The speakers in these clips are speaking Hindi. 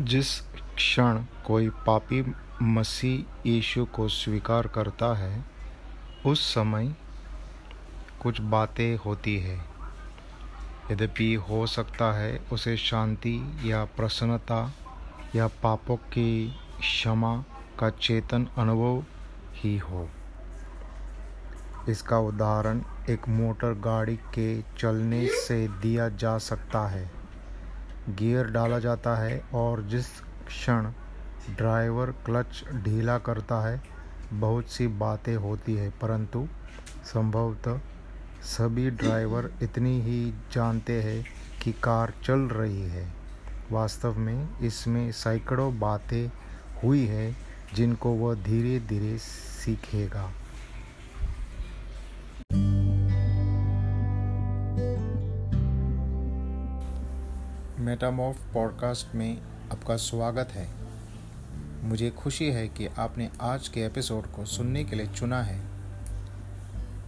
जिस क्षण कोई पापी मसीह यीशु को स्वीकार करता है, उस समय कुछ बातें होती है। यद्यपि हो सकता है उसे शांति या प्रसन्नता या पापों की क्षमा का चेतन अनुभव ही हो। इसका उदाहरण एक मोटर गाड़ी के चलने से दिया जा सकता है। गियर डाला जाता है और जिस क्षण ड्राइवर क्लच ढीला करता है, बहुत सी बातें होती है। परंतु संभवतः सभी ड्राइवर इतनी ही जानते हैं कि कार चल रही है। वास्तव में इसमें सैकड़ों बातें हुई है जिनको वह धीरे धीरे सीखेगा। मेटामॉर्फ पॉडकास्ट में आपका स्वागत है। मुझे खुशी है कि आपने आज के एपिसोड को सुनने के लिए चुना है।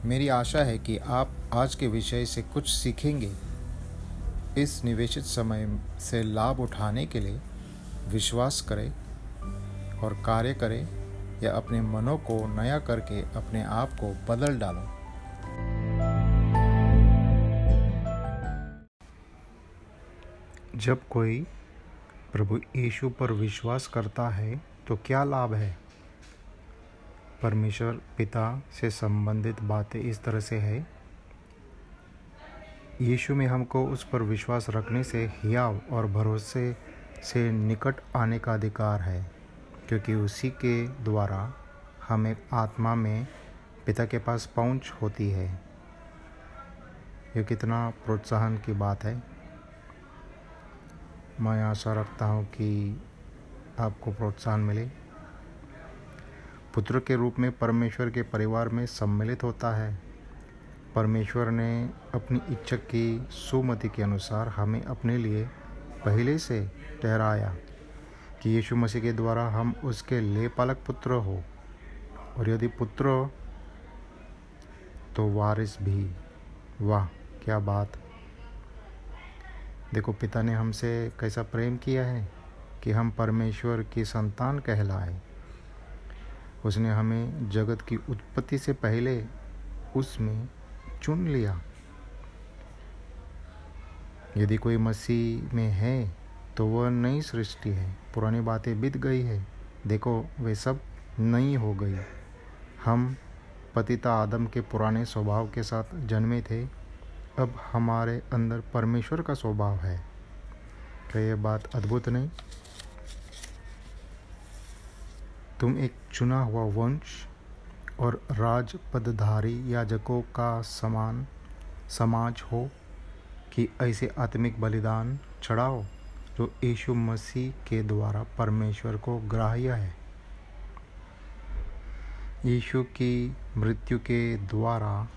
मेरी आशा है कि आप आज के विषय से कुछ सीखेंगे। इस निवेशित समय से लाभ उठाने के लिए विश्वास करें और कार्य करें या अपने मनों को नया करके अपने आप को बदल डालो। जब कोई प्रभु यीशु पर विश्वास करता है तो क्या लाभ है? परमेश्वर पिता से संबंधित बातें इस तरह से है। यीशु में हमको उस पर विश्वास रखने से हियाव और भरोसे से निकट आने का अधिकार है, क्योंकि उसी के द्वारा हमें आत्मा में पिता के पास पहुँच होती है। ये कितना प्रोत्साहन की बात है। मैं आशा रखता हूँ कि आपको प्रोत्साहन मिले। पुत्र के रूप में परमेश्वर के परिवार में सम्मिलित होता है। परमेश्वर ने अपनी इच्छा की सुमति के अनुसार हमें अपने लिए पहले से ठहराया कि यीशु मसीह के द्वारा हम उसके ले पालक पुत्र हो और यदि पुत्र हो तो वारिस भी। वाह, क्या बात। देखो, पिता ने हमसे कैसा प्रेम किया है कि हम परमेश्वर की संतान कहलाए। उसने हमें जगत की उत्पत्ति से पहले उसमें चुन लिया। यदि कोई मसीह में है तो वह नई सृष्टि है, पुरानी बातें बीत गई है। देखो, वे सब नई हो गई। हम पतिता आदम के पुराने स्वभाव के साथ जन्मे थे अब हमारे अंदर परमेश्वर का स्वभाव है। क्या यह बात अद्भुत नहीं? तुम एक चुना हुआ वंश और राज पदधारी याजकों का समान समाज हो कि ऐसे आत्मिक बलिदान चढ़ाओ जो यीशु मसीह के द्वारा परमेश्वर को ग्राह्य है। यीशु की मृत्यु के द्वारा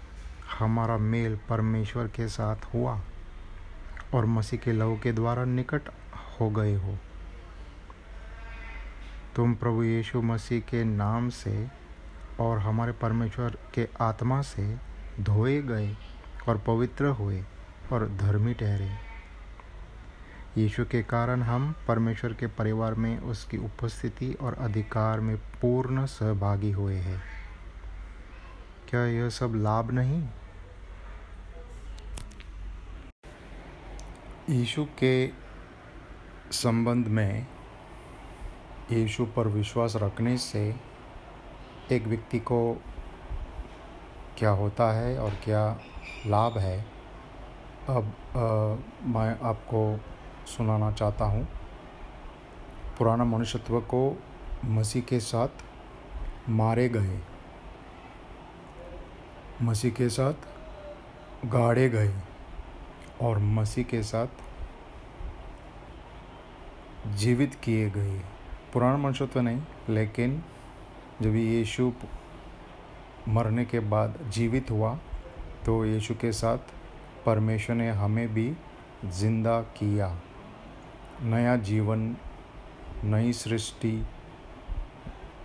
हमारा मेल परमेश्वर के साथ हुआ और मसीह के लहू के द्वारा निकट हो गए हो। तुम प्रभु यीशु मसीह के नाम से और हमारे परमेश्वर के आत्मा से धोए गए और पवित्र हुए और धर्मी ठहरे। यीशु के कारण हम परमेश्वर के परिवार में उसकी उपस्थिति और अधिकार में पूर्ण सहभागी हुए हैं। क्या यह सब लाभ नहीं? यीशु के संबंध में यीशु पर विश्वास रखने से एक व्यक्ति को क्या होता है और क्या लाभ है? अब आ, मैं आपको सुनाना चाहता हूँ। पुराना मनुष्यत्व को मसीह के साथ मारे गए। मसीह के साथ गाड़े गए और मसीह के साथ जीवित किए गए। पुराण मनुष्यत्व नहीं, लेकिन जब यीशु मरने के बाद जीवित हुआ तो यीशु के साथ परमेश्वर ने हमें भी ज़िंदा किया। नया जीवन, नई सृष्टि,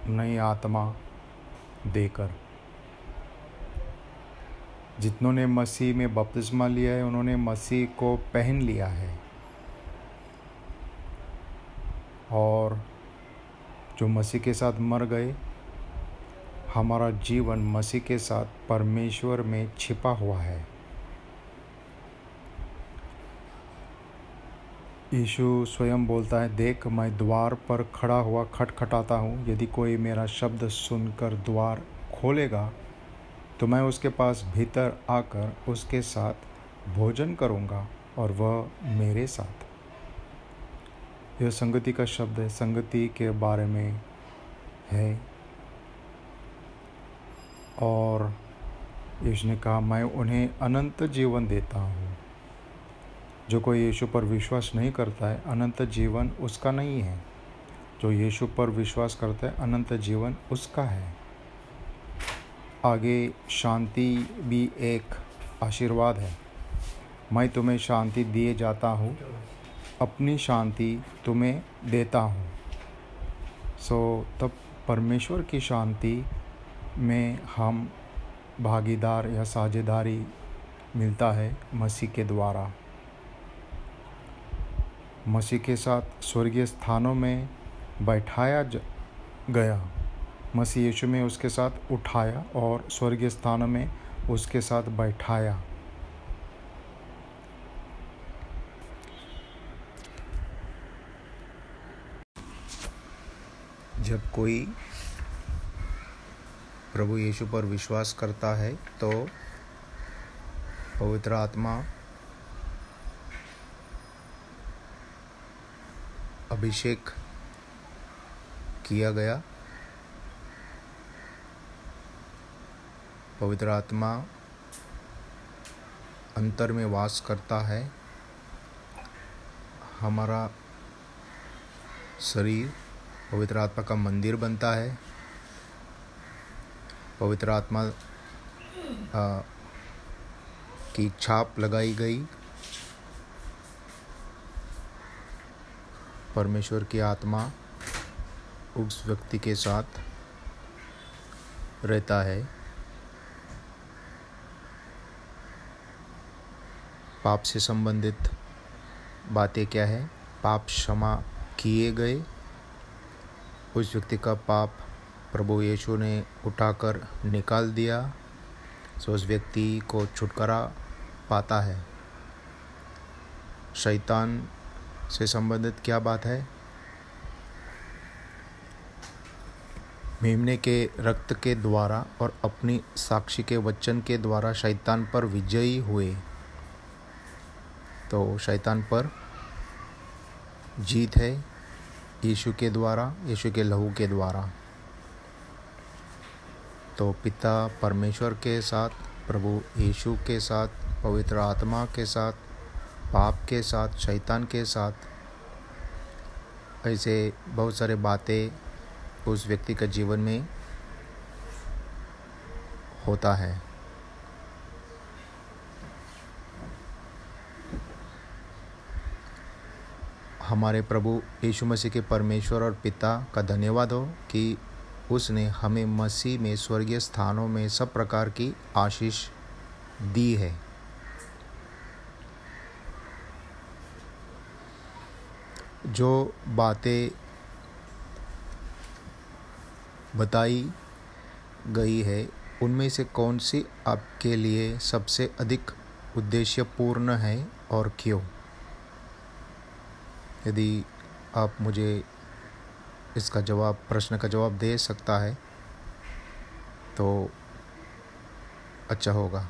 नई आत्मा देकर। जितनों ने मसीह में बपतिस्मा लिया है, उन्होंने मसीह को पहन लिया है। और जो मसीह के साथ मर गए, हमारा जीवन मसीह के साथ परमेश्वर में छिपा हुआ है। यीशु स्वयं बोलता है, देख, मैं द्वार पर खड़ा हुआ खटखटाता हूँ। यदि कोई मेरा शब्द सुनकर द्वार खोलेगा तो मैं उसके पास भीतर आकर उसके साथ भोजन करूँगा और वह मेरे साथ। यह संगति का शब्द है, संगति के बारे में है। और यीशु ने कहा, मैं उन्हें अनंत जीवन देता हूँ। जो कोई यीशु पर विश्वास नहीं करता है, अनंत जीवन उसका नहीं है। जो यीशु पर विश्वास करता है, अनंत जीवन उसका है। आगे शांति भी एक आशीर्वाद है। मैं तुम्हें शांति दिए जाता हूँ अपनी शांति तुम्हें देता हूँ। सो so, तब परमेश्वर की शांति में हम भागीदार या साझेदारी मिलता है मसीह के द्वारा। मसीह के साथ स्वर्गीय स्थानों में बैठाया गया। मसीह यीशु में उसके साथ उठाया और स्वर्गीय स्थान में उसके साथ बैठाया। जब कोई प्रभु यीशु पर विश्वास करता है तो पवित्र आत्मा अभिषेक किया गया। पवित्र आत्मा अंतर में वास करता है। हमारा शरीर पवित्र आत्मा का मंदिर बनता है। पवित्र आत्मा की छाप लगाई गई। परमेश्वर की आत्मा उस व्यक्ति के साथ रहता है। पाप से संबंधित बातें क्या है? पाप क्षमा किए गए। उस व्यक्ति का पाप प्रभु यीशु ने उठाकर निकाल दिया, सो उस व्यक्ति को छुटकारा पाता है। शैतान से संबंधित क्या बात है? मेमने के रक्त के द्वारा और अपनी साक्षी के वचन के द्वारा शैतान पर विजयी हुए। तो शैतान पर जीत है यीशु के द्वारा, यीशु के लहू के द्वारा। तो पिता परमेश्वर के साथ, प्रभु यीशु के साथ, पवित्र आत्मा के साथ, पाप के साथ, शैतान के साथ, ऐसे बहुत सारे बातें उस व्यक्ति का जीवन में होता है। हमारे प्रभु यीशु मसीह के परमेश्वर और पिता का धन्यवाद हो कि उसने हमें मसीह में स्वर्गीय स्थानों में सब प्रकार की आशीष दी है। जो बातें बताई गई है, उनमें से कौन सी आपके लिए सबसे अधिक उद्देश्यपूर्ण है और क्यों? यदि आप मुझे इसका जवाब, प्रश्न का जवाब दे सकता है तो अच्छा होगा।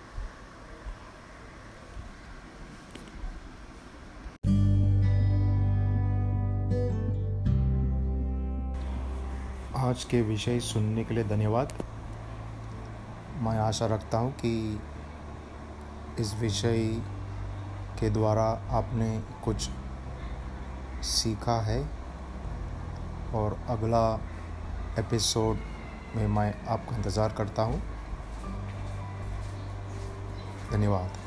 आज के विषय सुनने के लिए धन्यवाद। मैं आशा रखता हूँ कि इस विषय के द्वारा आपने कुछ सीखा है। और अगला एपिसोड में मैं आपका इंतज़ार करता हूँ। धन्यवाद।